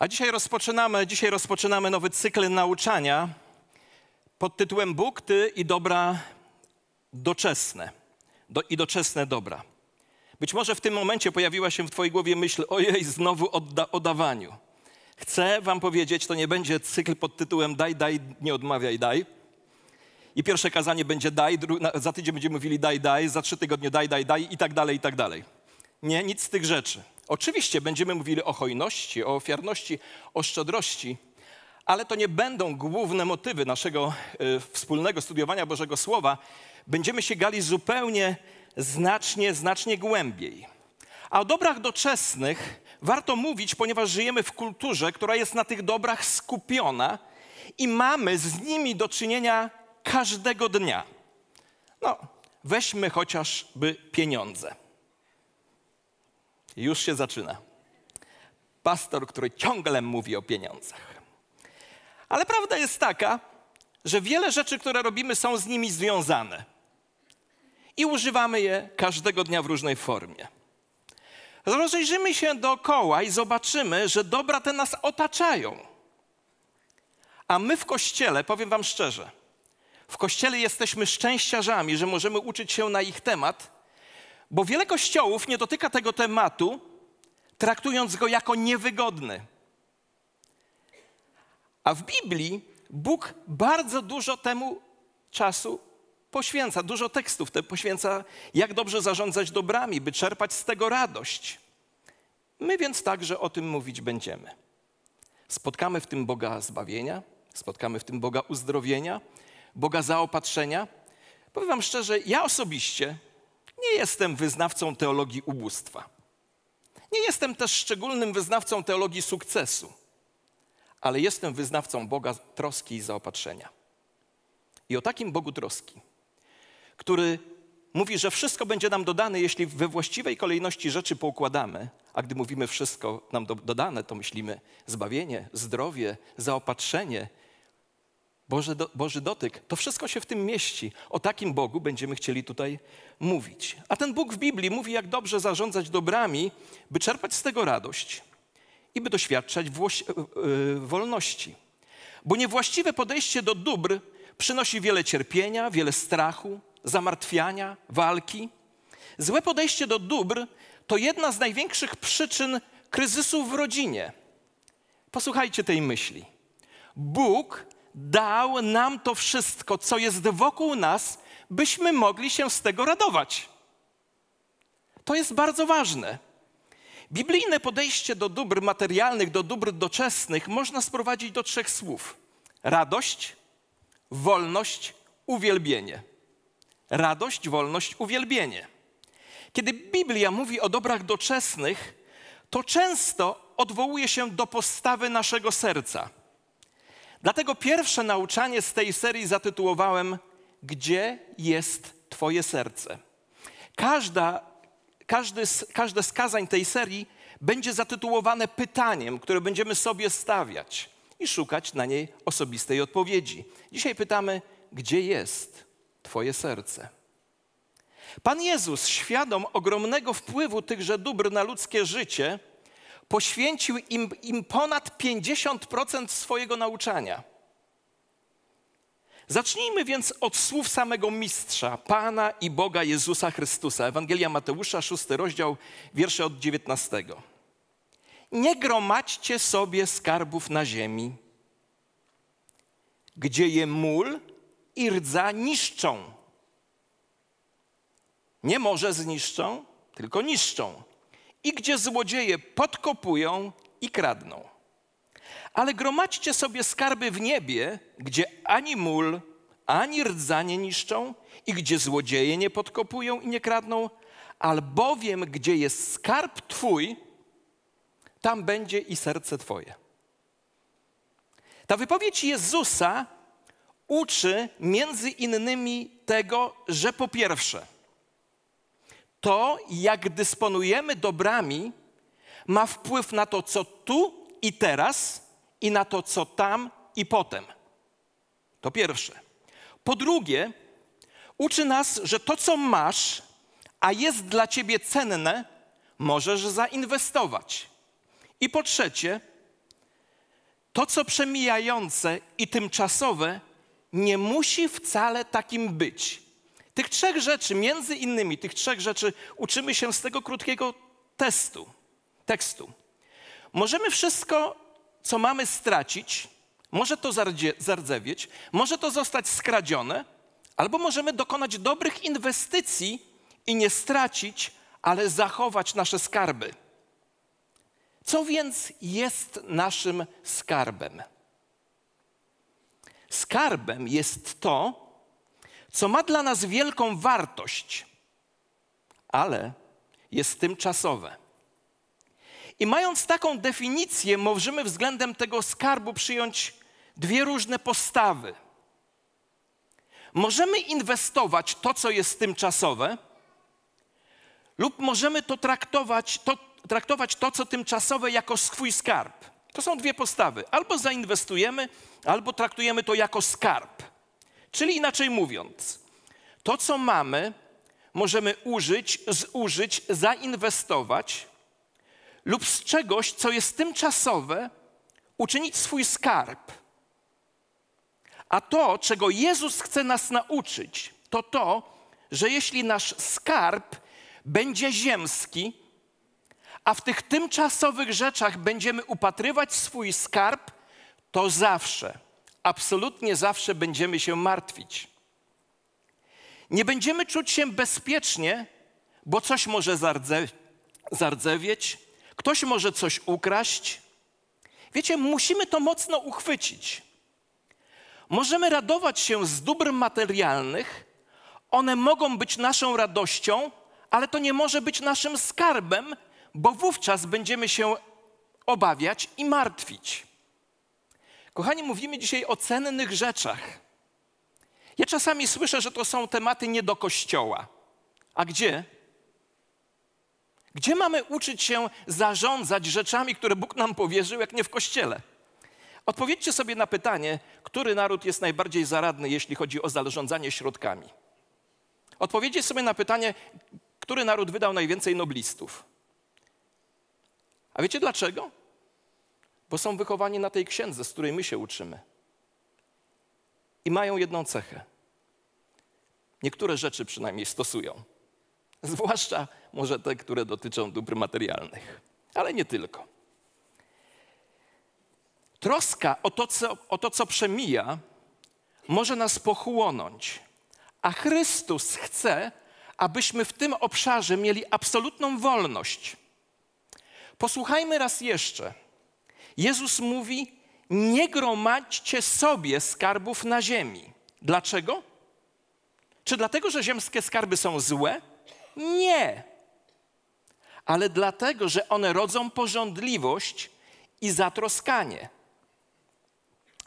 A dzisiaj rozpoczynamy, dzisiaj rozpoczynamy nowy cykl nauczania pod tytułem Bóg, Ty i dobra doczesne. Do, I doczesne dobra. Być może w tym momencie pojawiła się w Twojej głowie myśl, ojej, znowu odda, o. Chcę Wam powiedzieć, to nie będzie cykl pod tytułem daj, daj, nie odmawiaj, daj. I pierwsze kazanie będzie daj, za tydzień będziemy mówili daj, daj, za trzy tygodnie daj, daj, daj i tak dalej, i tak dalej. Nie, nic z tych rzeczy. Oczywiście będziemy mówili o hojności, o ofiarności, o szczodrości, ale to nie będą główne motywy naszego y, wspólnego studiowania Bożego Słowa. Będziemy sięgali zupełnie znacznie, znacznie głębiej. A o dobrach doczesnych warto mówić, ponieważ żyjemy w kulturze, która jest na tych dobrach skupiona i mamy z nimi do czynienia każdego dnia. No, weźmy chociażby pieniądze. Już się zaczyna. Pastor, który ciągle mówi o pieniądzach. Ale prawda jest taka, że wiele rzeczy, które robimy, są z nimi związane. I używamy je każdego dnia w różnej formie. Rozejrzymy się dookoła i zobaczymy, że dobra te nas otaczają. A my w kościele, powiem Wam szczerze, w kościele jesteśmy szczęściarzami, że możemy uczyć się na ich temat, bo wiele kościołów nie dotyka tego tematu, traktując go jako niewygodny. A w Biblii Bóg bardzo dużo temu czasu poświęca, dużo tekstów te poświęca, jak dobrze zarządzać dobrami, by czerpać z tego radość. My więc także o tym mówić będziemy. Spotkamy w tym Boga zbawienia, spotkamy w tym Boga uzdrowienia, Boga zaopatrzenia. Powiem Wam szczerze, ja osobiście nie jestem wyznawcą teologii ubóstwa. Nie jestem też szczególnym wyznawcą teologii sukcesu, ale jestem wyznawcą Boga troski i zaopatrzenia. I o takim Bogu troski, który mówi, że wszystko będzie nam dodane, jeśli we właściwej kolejności rzeczy poukładamy, a gdy mówimy wszystko nam do, dodane, to myślimy zbawienie, zdrowie, zaopatrzenie, Boży, do, Boży dotyk. To wszystko się w tym mieści. O takim Bogu będziemy chcieli tutaj mówić. A ten Bóg w Biblii mówi, jak dobrze zarządzać dobrami, by czerpać z tego radość i by doświadczać yy, wolności. Bo niewłaściwe podejście do dóbr przynosi wiele cierpienia, wiele strachu, zamartwiania, walki. Złe podejście do dóbr to jedna z największych przyczyn kryzysów w rodzinie. Posłuchajcie tej myśli. Bóg dał nam to wszystko, co jest wokół nas, byśmy mogli się z tego radować. To jest bardzo ważne. Biblijne podejście do dóbr materialnych, do dóbr doczesnych można sprowadzić do trzech słów: radość, wolność, uwielbienie. Radość, wolność, uwielbienie. Kiedy Biblia mówi o dobrach doczesnych, to często odwołuje się do postawy naszego serca. Dlatego pierwsze nauczanie z tej serii zatytułowałem Gdzie jest Twoje serce? Każda, każdy, każde z kazań tej serii będzie zatytułowane pytaniem, które będziemy sobie stawiać i szukać na niej osobistej odpowiedzi. Dzisiaj pytamy, gdzie jest Twoje serce? Pan Jezus, świadom ogromnego wpływu tychże dóbr na ludzkie życie, poświęcił im, im ponad 50% swojego nauczania. Zacznijmy więc od słów samego mistrza, Pana i Boga Jezusa Chrystusa. Ewangelia Mateusza, szósty rozdział, wiersze od 19. Nie gromadźcie sobie skarbów na ziemi, gdzie je mól i rdza niszczą. Nie może zniszczą, tylko niszczą i gdzie złodzieje podkopują i kradną. Ale gromadźcie sobie skarby w niebie, gdzie ani mól, ani rdza nie niszczą i gdzie złodzieje nie podkopują i nie kradną, albowiem gdzie jest skarb Twój, tam będzie i serce Twoje. Ta wypowiedź Jezusa uczy między innymi tego, że po pierwsze, to, jak dysponujemy dobrami, ma wpływ na to, co tu i teraz, i na to, co tam i potem. To pierwsze. Po drugie, uczy nas, że to, co masz, a jest dla ciebie cenne, możesz zainwestować. I po trzecie, to, co przemijające i tymczasowe, nie musi wcale takim być. Tych trzech rzeczy, między innymi tych trzech rzeczy, uczymy się z tego krótkiego testu, tekstu. Możemy wszystko, co mamy, stracić, może to zardzewieć, może to zostać skradzione, albo możemy dokonać dobrych inwestycji i nie stracić, ale zachować nasze skarby. Co więc jest naszym skarbem? Skarbem jest to, co ma dla nas wielką wartość, ale jest tymczasowe. I mając taką definicję, możemy względem tego skarbu przyjąć dwie różne postawy. Możemy inwestować to, co jest tymczasowe, lub możemy to traktować, to, traktować to, co tymczasowe, jako swój skarb. To są dwie postawy. Albo zainwestujemy, albo traktujemy to jako skarb. Czyli inaczej mówiąc, to, co mamy, możemy użyć, zużyć, zainwestować lub z czegoś, co jest tymczasowe, uczynić swój skarb. A to, czego Jezus chce nas nauczyć, to to, że jeśli nasz skarb będzie ziemski, a w tych tymczasowych rzeczach będziemy upatrywać swój skarb, to zawsze, absolutnie zawsze będziemy się martwić. Nie będziemy czuć się bezpiecznie, bo coś może zardze, zardzewieć, ktoś może coś ukraść. Wiecie, musimy to mocno uchwycić. Możemy radować się z dóbr materialnych, one mogą być naszą radością, ale to nie może być naszym skarbem, bo wówczas będziemy się obawiać i martwić. Kochani, mówimy dzisiaj o cennych rzeczach. Ja czasami słyszę, że to są tematy nie do kościoła. A gdzie? Gdzie mamy uczyć się zarządzać rzeczami, które Bóg nam powierzył, jak nie w kościele? Odpowiedzcie sobie na pytanie, który naród jest najbardziej zaradny, jeśli chodzi o zarządzanie środkami. Odpowiedzcie sobie na pytanie, który naród wydał najwięcej noblistów. A wiecie dlaczego? Bo są wychowani na tej księdze, z której my się uczymy. I mają jedną cechę. Niektóre rzeczy przynajmniej stosują. Zwłaszcza może te, które dotyczą dóbr materialnych, ale nie tylko. Troska o to, co, o to, co przemija, może nas pochłonąć, a Chrystus chce, abyśmy w tym obszarze mieli absolutną wolność. Posłuchajmy raz jeszcze. Jezus mówi: Nie gromadźcie sobie skarbów na ziemi. Dlaczego? Czy dlatego, że ziemskie skarby są złe? Nie. Ale dlatego, że one rodzą porządliwość i zatroskanie.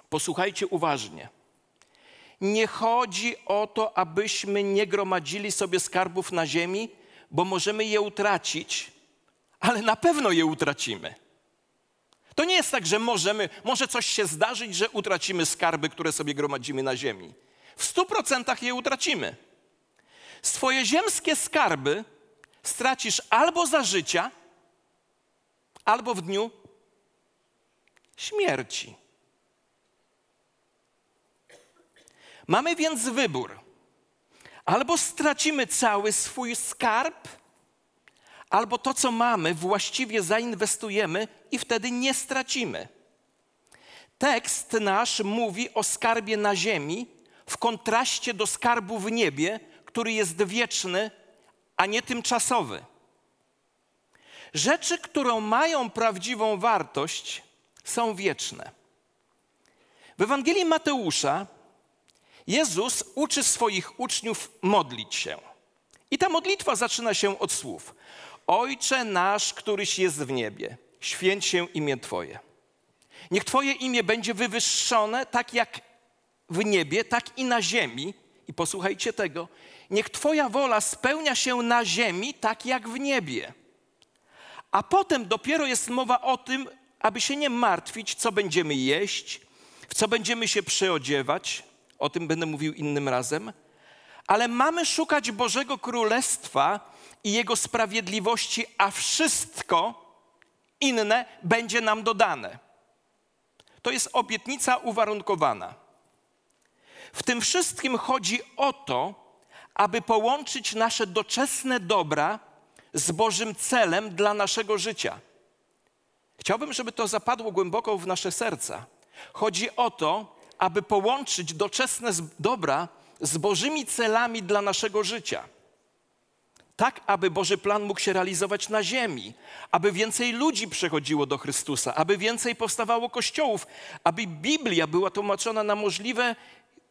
Posłuchajcie uważnie. Nie chodzi o to, abyśmy nie gromadzili sobie skarbów na ziemi, bo możemy je utracić, ale na pewno je utracimy. To nie jest tak, że możemy, może coś się zdarzyć, że utracimy skarby, które sobie gromadzimy na ziemi. W stu procentach je utracimy. Swoje ziemskie skarby stracisz albo za życia, albo w dniu śmierci. Mamy więc wybór. Albo stracimy cały swój skarb, albo to, co mamy, właściwie zainwestujemy i wtedy nie stracimy. Tekst nasz mówi o skarbie na ziemi w kontraście do skarbu w niebie, który jest wieczny, a nie tymczasowy. Rzeczy, które mają prawdziwą wartość, są wieczne. W Ewangelii Mateusza Jezus uczy swoich uczniów modlić się. I ta modlitwa zaczyna się od słów: Ojcze nasz, któryś jest w niebie, święć się imię Twoje. Niech Twoje imię będzie wywyższone tak jak w niebie, tak i na ziemi. I posłuchajcie tego. Niech Twoja wola spełnia się na ziemi, tak jak w niebie. A potem dopiero jest mowa o tym, aby się nie martwić, co będziemy jeść, w co będziemy się przyodziewać. O tym będę mówił innym razem. Ale mamy szukać Bożego Królestwa i Jego sprawiedliwości, a wszystko inne będzie nam dodane. To jest obietnica uwarunkowana. W tym wszystkim chodzi o to, aby połączyć nasze doczesne dobra z Bożym celem dla naszego życia. Chciałbym, żeby to zapadło głęboko w nasze serca. Chodzi o to, aby połączyć doczesne dobra z Bożymi celami dla naszego życia. Tak, aby Boży plan mógł się realizować na ziemi, aby więcej ludzi przechodziło do Chrystusa, aby więcej powstawało kościołów, aby Biblia była tłumaczona na możliwe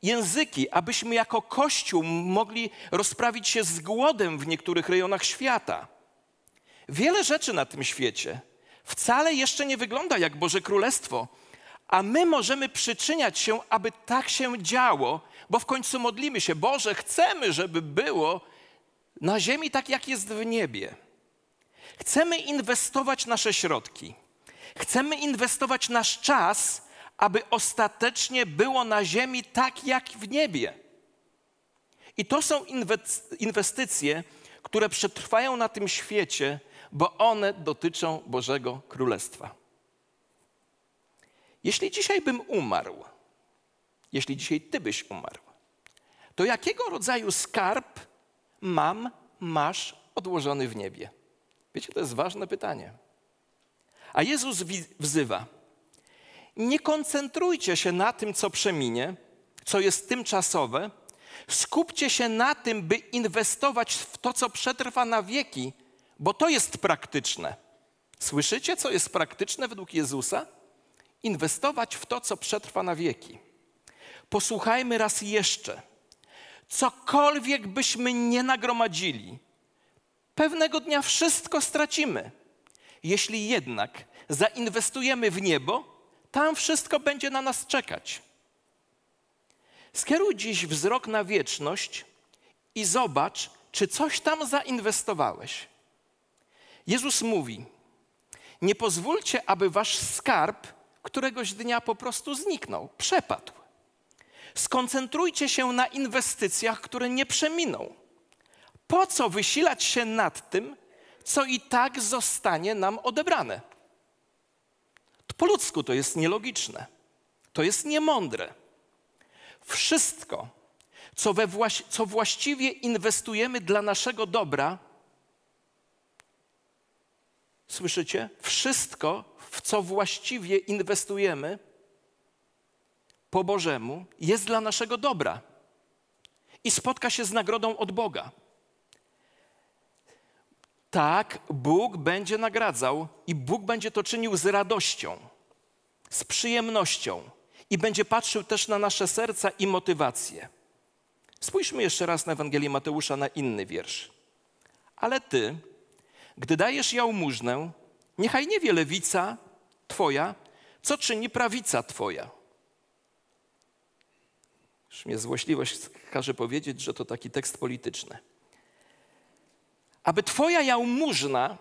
języki, abyśmy jako Kościół mogli rozprawić się z głodem w niektórych rejonach świata. Wiele rzeczy na tym świecie wcale jeszcze nie wygląda jak Boże Królestwo, a my możemy przyczyniać się, aby tak się działo, bo w końcu modlimy się, Boże, chcemy, żeby było na ziemi tak, jak jest w niebie. Chcemy inwestować nasze środki. Chcemy inwestować nasz czas, aby ostatecznie było na ziemi tak, jak w niebie. I to są inwestycje, które przetrwają na tym świecie, bo one dotyczą Bożego Królestwa. Jeśli dzisiaj bym umarł, jeśli dzisiaj ty byś umarł, to jakiego rodzaju skarb mam, masz odłożony w niebie? Wiecie, to jest ważne pytanie. A Jezus wzywa: Nie koncentrujcie się na tym, co przeminie, co jest tymczasowe. Skupcie się na tym, by inwestować w to, co przetrwa na wieki, bo to jest praktyczne. Słyszycie, co jest praktyczne według Jezusa? Inwestować w to, co przetrwa na wieki. Posłuchajmy raz jeszcze. Cokolwiek byśmy nie nagromadzili, pewnego dnia wszystko stracimy. Jeśli jednak zainwestujemy w niebo, tam wszystko będzie na nas czekać. Skieruj dziś wzrok na wieczność i zobacz, czy coś tam zainwestowałeś. Jezus mówi: Nie pozwólcie, aby wasz skarb któregoś dnia po prostu zniknął, przepadł. Skoncentrujcie się na inwestycjach, które nie przeminą. Po co wysilać się nad tym, co i tak zostanie nam odebrane? Po ludzku to jest nielogiczne, to jest niemądre. Wszystko, co, we właś- co właściwie inwestujemy dla naszego dobra, Słyszycie? Wszystko, w co właściwie inwestujemy po Bożemu, jest dla naszego dobra i spotka się z nagrodą od Boga. Tak, Bóg będzie nagradzał i Bóg będzie to czynił z radością, z przyjemnością i będzie patrzył też na nasze serca i motywacje. Spójrzmy jeszcze raz na Ewangelię Mateusza na inny wiersz. Ale ty, gdy dajesz jałmużnę, niechaj nie wie lewica twoja, co czyni prawica twoja. Mnie złośliwość każe powiedzieć, że to taki tekst polityczny. Aby twoja jałmużna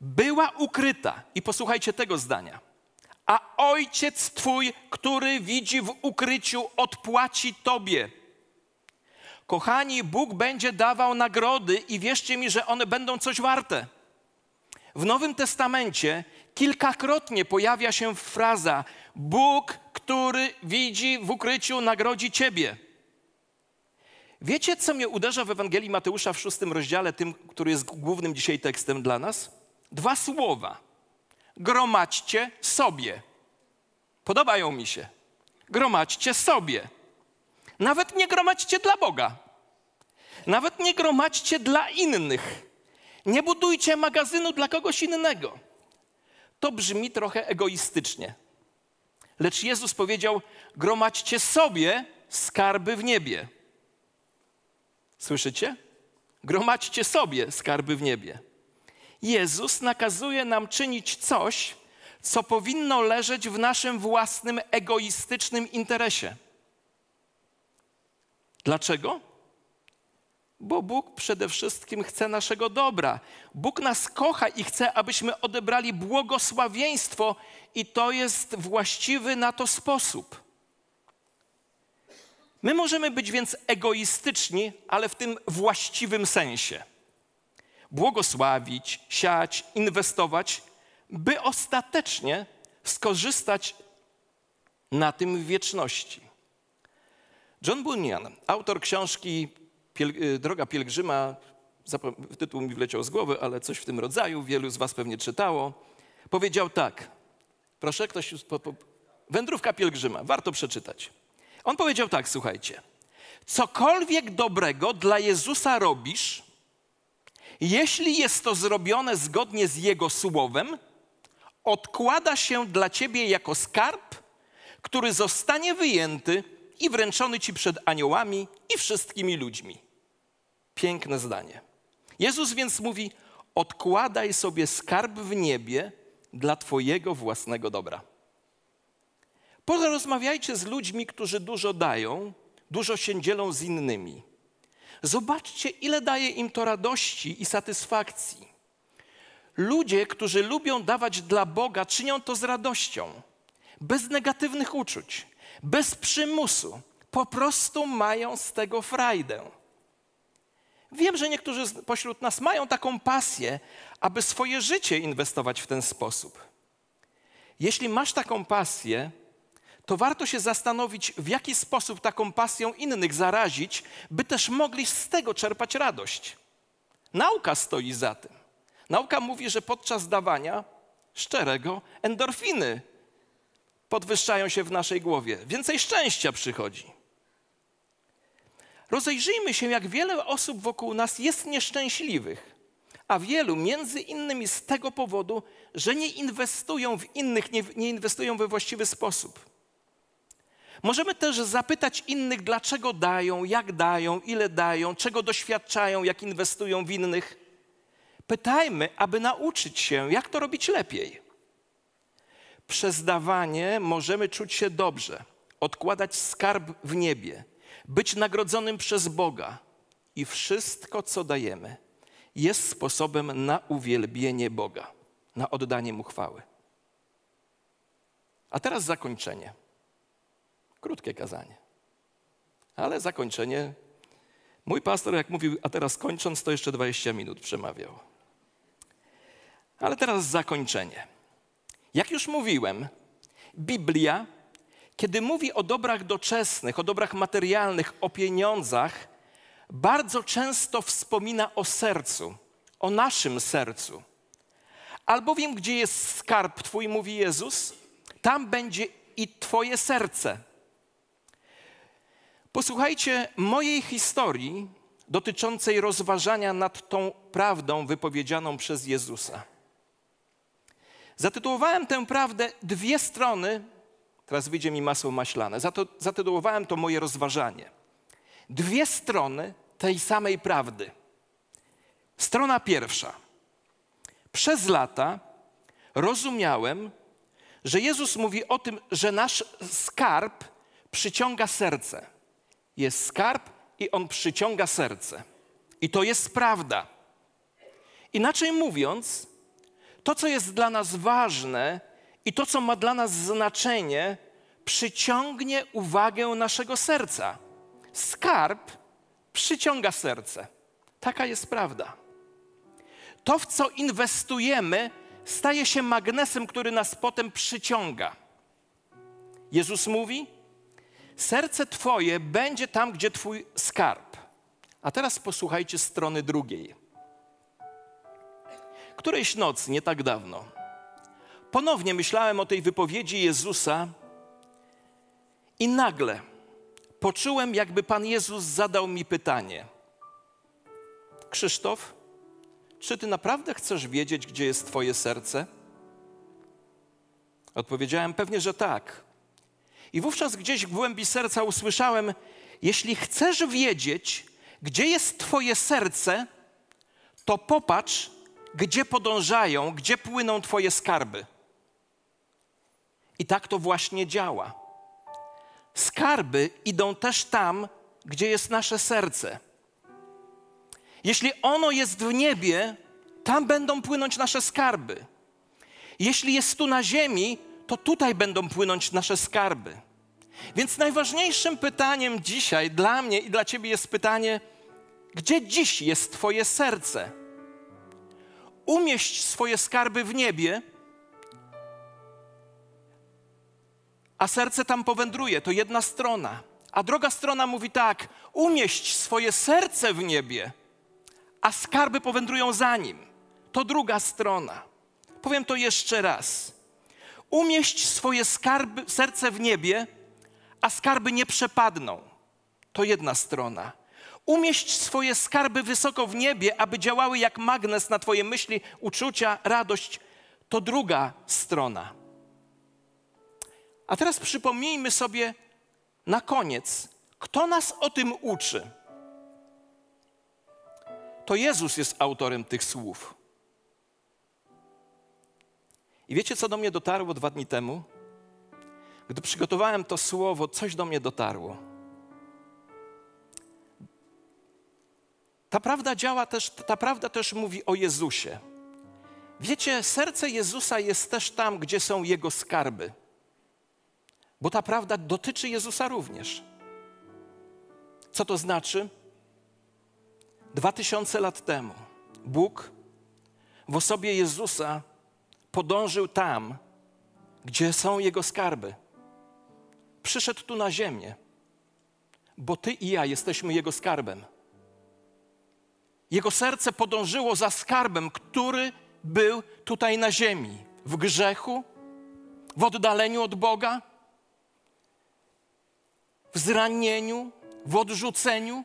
była ukryta. I posłuchajcie tego zdania. A ojciec twój, który widzi w ukryciu, odpłaci tobie. Kochani, Bóg będzie dawał nagrody i wierzcie mi, że one będą coś warte. W Nowym Testamencie kilkakrotnie pojawia się fraza: Bóg, który widzi w ukryciu, nagrodzi ciebie. Wiecie, co mnie uderza w Ewangelii Mateusza w szóstym rozdziale, tym, który jest głównym dzisiaj tekstem dla nas? Dwa słowa. Gromadźcie sobie. Podobają mi się. Gromadźcie sobie. Nawet nie gromadźcie dla Boga. Nawet nie gromadźcie dla innych. Nie budujcie magazynu dla kogoś innego. To brzmi trochę egoistycznie. Lecz Jezus powiedział: gromadźcie sobie skarby w niebie. Słyszycie? Gromadźcie sobie skarby w niebie. Jezus nakazuje nam czynić coś, co powinno leżeć w naszym własnym egoistycznym interesie. Dlaczego? Bo Bóg przede wszystkim chce naszego dobra. Bóg nas kocha i chce, abyśmy odebrali błogosławieństwo, i to jest właściwy na to sposób. My możemy być więc egoistyczni, ale w tym właściwym sensie. Błogosławić, siać, inwestować, by ostatecznie skorzystać na tym w wieczności. John Bunyan, autor książki Piel Droga Pielgrzyma, tytuł mi wleciał z głowy, ale coś w tym rodzaju, wielu z Was pewnie czytało, powiedział tak. Proszę, ktoś. Po, po, Wędrówka pielgrzyma, warto przeczytać. On powiedział tak, słuchajcie. Cokolwiek dobrego dla Jezusa robisz, jeśli jest to zrobione zgodnie z Jego słowem, odkłada się dla Ciebie jako skarb, który zostanie wyjęty i wręczony Ci przed aniołami i wszystkimi ludźmi. Piękne zdanie. Jezus więc mówi: Odkładaj sobie skarb w niebie dla Twojego własnego dobra. Porozmawiajcie z ludźmi, którzy dużo dają, dużo się dzielą z innymi. Zobaczcie, ile daje im to radości i satysfakcji. Ludzie, którzy lubią dawać dla Boga, czynią to z radością, bez negatywnych uczuć, bez przymusu. Po prostu mają z tego frajdę. Wiem, że niektórzy pośród nas mają taką pasję, aby swoje życie inwestować w ten sposób. Jeśli masz taką pasję, to warto się zastanowić, w jaki sposób taką pasją innych zarazić, by też mogli z tego czerpać radość. Nauka stoi za tym. Nauka mówi, że podczas dawania szczerego endorfiny podwyższają się w naszej głowie, więcej szczęścia przychodzi. Rozejrzyjmy się, jak wiele osób wokół nas jest nieszczęśliwych, a wielu między innymi z tego powodu, że nie inwestują w innych, nie, nie inwestują we właściwy sposób. Możemy też zapytać innych, dlaczego dają, jak dają, ile dają, czego doświadczają, jak inwestują w innych. Pytajmy, aby nauczyć się, jak to robić lepiej. Przez dawanie możemy czuć się dobrze, odkładać skarb w niebie, być nagrodzonym przez Boga i wszystko, co dajemy, jest sposobem na uwielbienie Boga, na oddanie Mu chwały. A teraz zakończenie. Krótkie kazanie. Ale zakończenie. Mój pastor, jak mówił, a teraz kończąc, to jeszcze 20 minut przemawiał. Ale teraz zakończenie. Jak już mówiłem, Biblia, kiedy mówi o dobrach doczesnych, o dobrach materialnych, o pieniądzach, bardzo często wspomina o sercu, o naszym sercu. Albowiem, gdzie jest skarb Twój, mówi Jezus, tam będzie i Twoje serce. Posłuchajcie mojej historii dotyczącej rozważania nad tą prawdą wypowiedzianą przez Jezusa. Zatytułowałem tę prawdę dwie strony, teraz wyjdzie mi masło maślane, zatytułowałem to moje rozważanie. Dwie strony tej samej prawdy. Strona pierwsza. Przez lata rozumiałem, że Jezus mówi o tym, że nasz skarb przyciąga serce. Jest skarb i on przyciąga serce. I to jest prawda. Inaczej mówiąc, to, co jest dla nas ważne i to, co ma dla nas znaczenie, przyciągnie uwagę naszego serca. Skarb przyciąga serce. Taka jest prawda. To, w co inwestujemy, staje się magnesem, który nas potem przyciąga. Jezus mówi: Serce Twoje będzie tam, gdzie Twój skarb. A teraz posłuchajcie strony drugiej. Którejś nocy, nie tak dawno, ponownie myślałem o tej wypowiedzi Jezusa i nagle poczułem, jakby Pan Jezus zadał mi pytanie: Krzysztof, czy Ty naprawdę chcesz wiedzieć, gdzie jest Twoje serce? Odpowiedziałem pewnie, że tak. I wówczas gdzieś w głębi serca usłyszałem: Jeśli chcesz wiedzieć, gdzie jest Twoje serce, to popatrz, gdzie podążają, gdzie płyną Twoje skarby. I tak to właśnie działa. Skarby idą też tam, gdzie jest nasze serce. Jeśli ono jest w niebie, tam będą płynąć nasze skarby. Jeśli jest tu na ziemi, to tutaj będą płynąć nasze skarby. Więc najważniejszym pytaniem dzisiaj dla mnie i dla Ciebie jest pytanie, gdzie dziś jest Twoje serce? Umieść swoje skarby w niebie, a serce tam powędruje. To jedna strona. A druga strona mówi tak: umieść swoje serce w niebie, a skarby powędrują za nim. To druga strona. Powiem to jeszcze raz. Umieść swoje skarby, serce w niebie, a skarby nie przepadną. To jedna strona. Umieść swoje skarby wysoko w niebie, aby działały jak magnes na Twoje myśli, uczucia, radość. To druga strona. A teraz przypomnijmy sobie na koniec, kto nas o tym uczy. To Jezus jest autorem tych słów. I wiecie, co do mnie dotarło dwa dni temu? Gdy przygotowałem to słowo, coś do mnie dotarło. Ta prawda działa też, ta prawda też mówi o Jezusie. Wiecie, serce Jezusa jest też tam, gdzie są Jego skarby. Bo ta prawda dotyczy Jezusa również. Co to znaczy? Dwa tysiące lat temu Bóg w osobie Jezusa podążył tam, gdzie są Jego skarby. Przyszedł tu na ziemię, bo Ty i ja jesteśmy Jego skarbem. Jego serce podążyło za skarbem, który był tutaj na ziemi, w grzechu, w oddaleniu od Boga, w zranieniu, w odrzuceniu.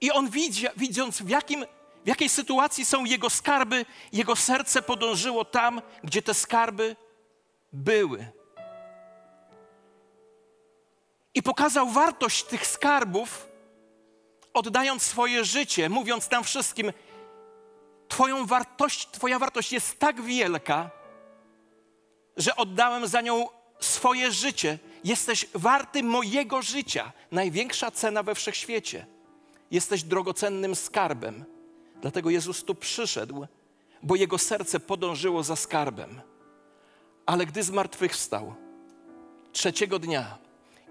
I on widzi, widząc, w, jakim, w jakiej sytuacji są jego skarby, jego serce podążyło tam, gdzie te skarby były. I pokazał wartość tych skarbów, oddając swoje życie, mówiąc tam wszystkim: Twoją wartość, Twoja wartość jest tak wielka, że oddałem za nią swoje życie. Jesteś warty mojego życia. Największa cena we wszechświecie. Jesteś drogocennym skarbem. Dlatego Jezus tu przyszedł, bo jego serce podążyło za skarbem. Ale gdy zmartwychwstał, trzeciego dnia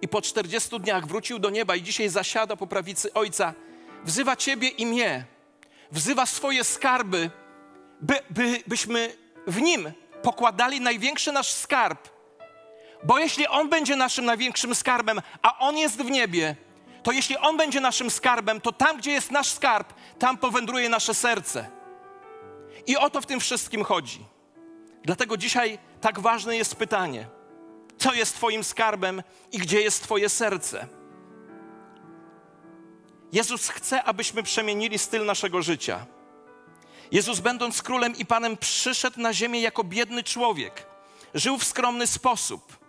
i po czterdziestu dniach wrócił do nieba i dzisiaj zasiada po prawicy Ojca, wzywa Ciebie i mnie, wzywa swoje skarby, by, by, byśmy w Nim pokładali największy nasz skarb, bo jeśli On będzie naszym największym skarbem, a On jest w niebie, to jeśli On będzie naszym skarbem, to tam, gdzie jest nasz skarb, tam powędruje nasze serce. I o to w tym wszystkim chodzi. Dlatego dzisiaj tak ważne jest pytanie: co jest Twoim skarbem i gdzie jest Twoje serce? Jezus chce, abyśmy przemienili styl naszego życia. Jezus, będąc królem i panem, przyszedł na ziemię jako biedny człowiek. Żył w skromny sposób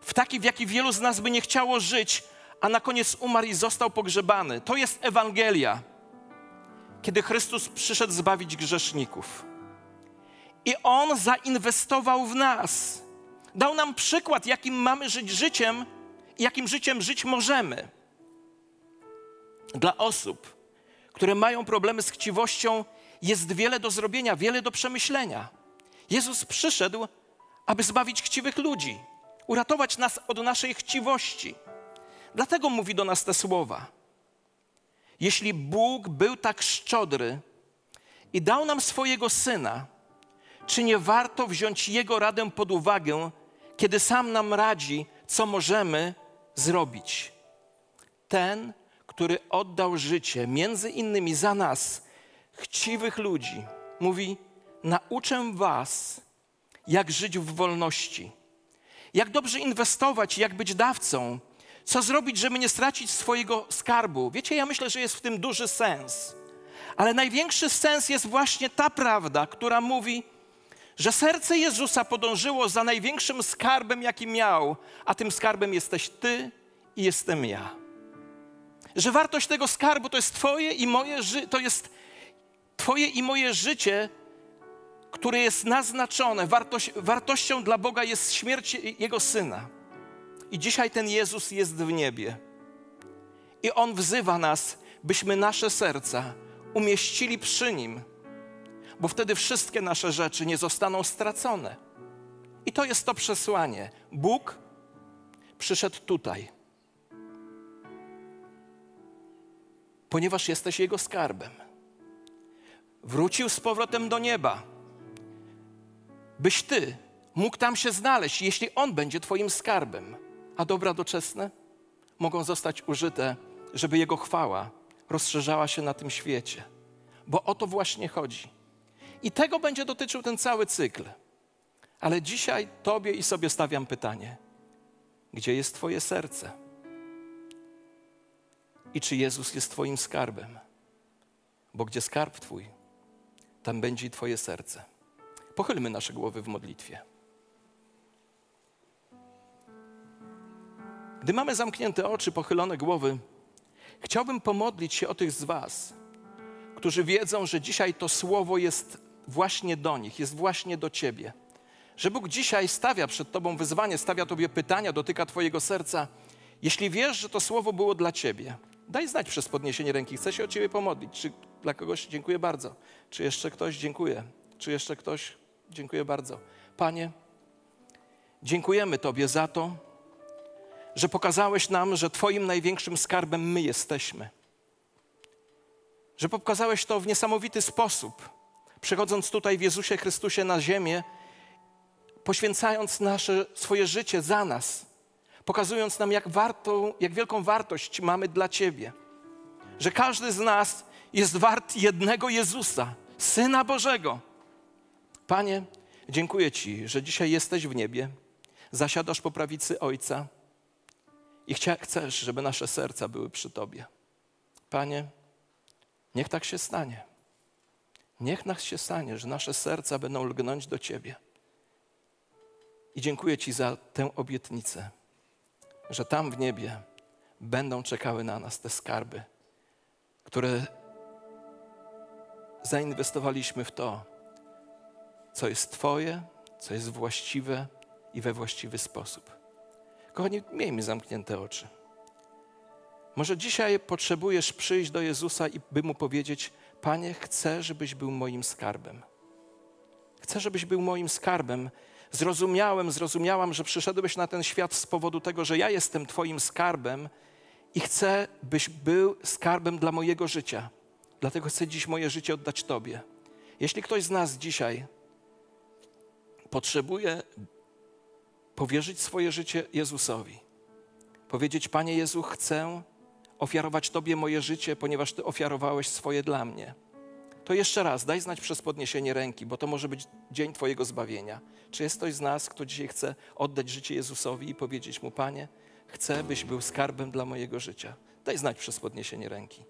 w taki, w jaki wielu z nas by nie chciało żyć, a na koniec umarł i został pogrzebany. To jest Ewangelia, kiedy Chrystus przyszedł zbawić grzeszników. I On zainwestował w nas. Dał nam przykład, jakim mamy żyć życiem i jakim życiem żyć możemy. Dla osób, które mają problemy z chciwością, jest wiele do zrobienia, wiele do przemyślenia. Jezus przyszedł, aby zbawić chciwych ludzi uratować nas od naszej chciwości. Dlatego mówi do nas te słowa. Jeśli Bóg był tak szczodry i dał nam swojego syna, czy nie warto wziąć Jego radę pod uwagę, kiedy sam nam radzi, co możemy zrobić? Ten, który oddał życie między innymi za nas, chciwych ludzi, mówi: Nauczę Was, jak żyć w wolności jak dobrze inwestować, jak być dawcą, co zrobić, żeby nie stracić swojego skarbu. Wiecie, ja myślę, że jest w tym duży sens. Ale największy sens jest właśnie ta prawda, która mówi, że serce Jezusa podążyło za największym skarbem, jaki miał, a tym skarbem jesteś Ty i jestem ja. Że wartość tego skarbu to jest Twoje i moje, to jest Twoje i moje życie, które jest naznaczone, wartością dla Boga jest śmierć Jego Syna. I dzisiaj ten Jezus jest w niebie. I On wzywa nas, byśmy nasze serca umieścili przy Nim, bo wtedy wszystkie nasze rzeczy nie zostaną stracone. I to jest to przesłanie. Bóg przyszedł tutaj, ponieważ jesteś Jego skarbem. Wrócił z powrotem do nieba byś ty mógł tam się znaleźć, jeśli on będzie twoim skarbem. a dobra doczesne mogą zostać użyte, żeby Jego chwała rozszerzała się na tym świecie. Bo o to właśnie chodzi. I tego będzie dotyczył ten cały cykl. Ale dzisiaj Tobie i sobie stawiam pytanie: gdzie jest Twoje serce? I czy Jezus jest Twoim skarbem? Bo gdzie skarb Twój, tam będzie i Twoje serce. Pochylmy nasze głowy w modlitwie. Gdy mamy zamknięte oczy, pochylone głowy, chciałbym pomodlić się o tych z Was, którzy wiedzą, że dzisiaj to słowo jest właśnie do nich, jest właśnie do Ciebie. Że Bóg dzisiaj stawia przed Tobą wyzwanie, stawia Tobie pytania, dotyka Twojego serca. Jeśli wiesz, że to słowo było dla Ciebie, daj znać przez podniesienie ręki. Chcę się o Ciebie pomodlić. Czy dla kogoś dziękuję bardzo? Czy jeszcze ktoś dziękuję? Czy jeszcze ktoś dziękuję bardzo? Panie, dziękujemy Tobie za to, że pokazałeś nam, że Twoim największym skarbem my jesteśmy. Że pokazałeś to w niesamowity sposób, przychodząc tutaj w Jezusie Chrystusie na ziemię, poświęcając nasze, swoje życie za nas, pokazując nam, jak, jak wielką wartość mamy dla Ciebie. Że każdy z nas jest wart jednego Jezusa, Syna Bożego. Panie, dziękuję Ci, że dzisiaj jesteś w niebie, zasiadasz po prawicy Ojca i chcesz, żeby nasze serca były przy Tobie. Panie, niech tak się stanie. Niech nas się stanie, że nasze serca będą lgnąć do Ciebie. I dziękuję Ci za tę obietnicę, że tam w niebie będą czekały na nas te skarby, które zainwestowaliśmy w to, co jest Twoje, co jest właściwe i we właściwy sposób. Kochani, miejmy zamknięte oczy. Może dzisiaj potrzebujesz przyjść do Jezusa i by mu powiedzieć: Panie, chcę, żebyś był moim skarbem. Chcę, żebyś był moim skarbem. Zrozumiałem, zrozumiałam, że przyszedłeś na ten świat z powodu tego, że ja jestem Twoim skarbem i chcę, byś był skarbem dla mojego życia. Dlatego chcę dziś moje życie oddać Tobie. Jeśli ktoś z nas dzisiaj potrzebuje powierzyć swoje życie Jezusowi, powiedzieć: Panie Jezu, chcę ofiarować Tobie moje życie, ponieważ Ty ofiarowałeś swoje dla mnie. To jeszcze raz, daj znać przez podniesienie ręki, bo to może być dzień Twojego zbawienia. Czy jest ktoś z nas, kto dzisiaj chce oddać życie Jezusowi i powiedzieć Mu, Panie, chcę, byś był skarbem dla mojego życia? Daj znać przez podniesienie ręki.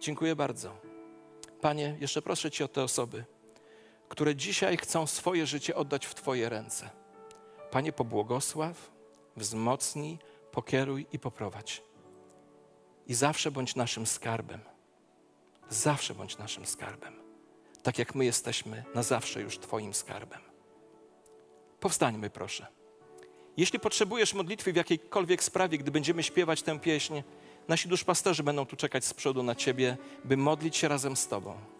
Dziękuję bardzo. Panie, jeszcze proszę Cię o te osoby, które dzisiaj chcą swoje życie oddać w Twoje ręce. Panie, pobłogosław, wzmocnij, pokieruj i poprowadź. I zawsze bądź naszym skarbem. Zawsze bądź naszym skarbem. Tak jak my jesteśmy na zawsze już Twoim skarbem. Powstańmy, proszę. Jeśli potrzebujesz modlitwy w jakiejkolwiek sprawie, gdy będziemy śpiewać tę pieśń, nasi duszpasterzy będą tu czekać z przodu na Ciebie, by modlić się razem z Tobą.